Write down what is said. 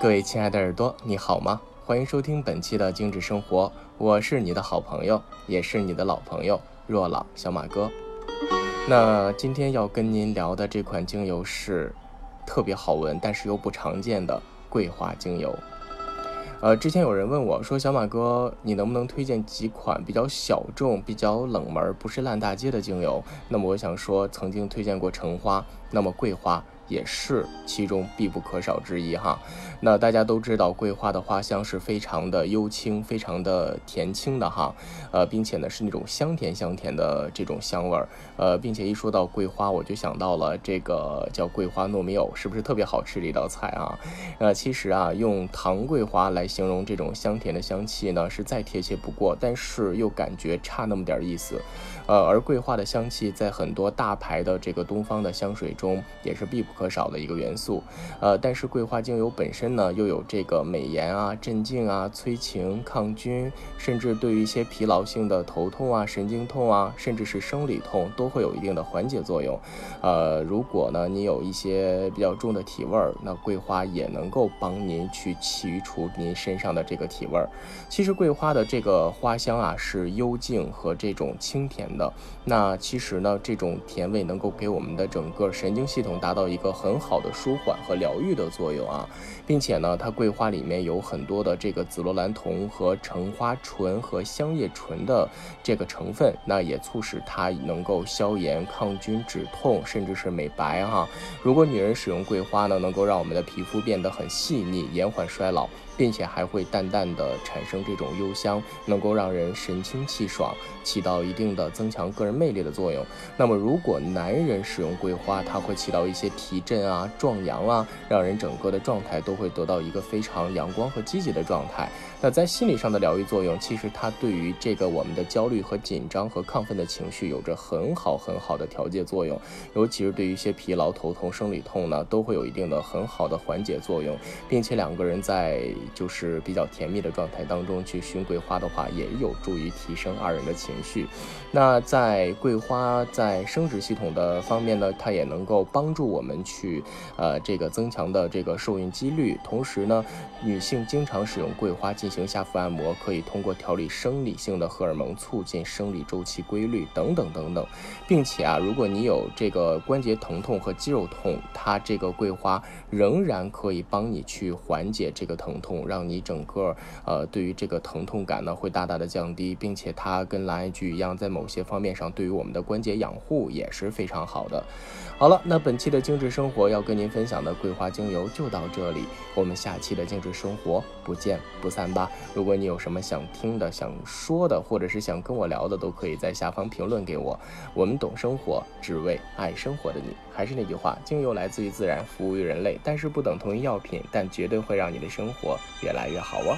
各位亲爱的耳朵，你好吗？欢迎收听本期的精致生活，我是你的好朋友，也是你的老朋友若朗小马哥。那今天要跟您聊的这款精油是特别好闻，但是又不常见的桂花精油。呃，之前有人问我说，小马哥，你能不能推荐几款比较小众、比较冷门、不是烂大街的精油？那么我想说，曾经推荐过橙花，那么桂花。也是其中必不可少之一哈。那大家都知道，桂花的花香是非常的幽清，非常的甜清的哈。呃，并且呢是那种香甜香甜的这种香味儿。呃，并且一说到桂花，我就想到了这个叫桂花糯米藕，是不是特别好吃的一道菜啊？呃，其实啊，用糖桂花来形容这种香甜的香气呢，是再贴切不过，但是又感觉差那么点意思。呃，而桂花的香气在很多大牌的这个东方的香水中也是必不可少的一个元素。呃，但是桂花精油本身呢，又有这个美颜啊、镇静啊、催情、抗菌，甚至对于一些疲劳性的头痛啊、神经痛啊，甚至是生理痛，都会有一定的缓解作用。呃，如果呢你有一些比较重的体味儿，那桂花也能够帮您去去除您身上的这个体味儿。其实桂花的这个花香啊，是幽静和这种清甜。的那其实呢，这种甜味能够给我们的整个神经系统达到一个很好的舒缓和疗愈的作用啊，并且呢，它桂花里面有很多的这个紫罗兰酮和橙花醇和香叶醇的这个成分，那也促使它能够消炎、抗菌、止痛，甚至是美白哈。如果女人使用桂花呢，能够让我们的皮肤变得很细腻，延缓衰老。并且还会淡淡的产生这种幽香，能够让人神清气爽，起到一定的增强个人魅力的作用。那么，如果男人使用桂花，它会起到一些提提振啊、壮阳啊，让人整个的状态都会得到一个非常阳光和积极的状态。那在心理上的疗愈作用，其实它对于这个我们的焦虑和紧张和亢奋的情绪有着很好很好的调节作用，尤其是对于一些疲劳、头痛、生理痛呢，都会有一定的很好的缓解作用，并且两个人在就是比较甜蜜的状态当中去熏桂花的话，也有助于提升二人的情绪。那在桂花在生殖系统的方面呢，它也能够帮助我们去呃这个增强的这个受孕几率，同时呢，女性经常使用桂花进行下腹按摩可以通过调理生理性的荷尔蒙，促进生理周期规律等等等等，并且啊，如果你有这个关节疼痛和肌肉痛，它这个桂花仍然可以帮你去缓解这个疼痛，让你整个呃对于这个疼痛感呢会大大的降低，并且它跟蓝艾菊一样，在某些方面上对于我们的关节养护也是非常好的。好了，那本期的精致生活要跟您分享的桂花精油就到这里，我们下期的精致生活不见不散吧。如果你有什么想听的、想说的，或者是想跟我聊的，都可以在下方评论给我。我们懂生活，只为爱生活的你。还是那句话，精油来自于自然，服务于人类，但是不等同于药品，但绝对会让你的生活越来越好哦。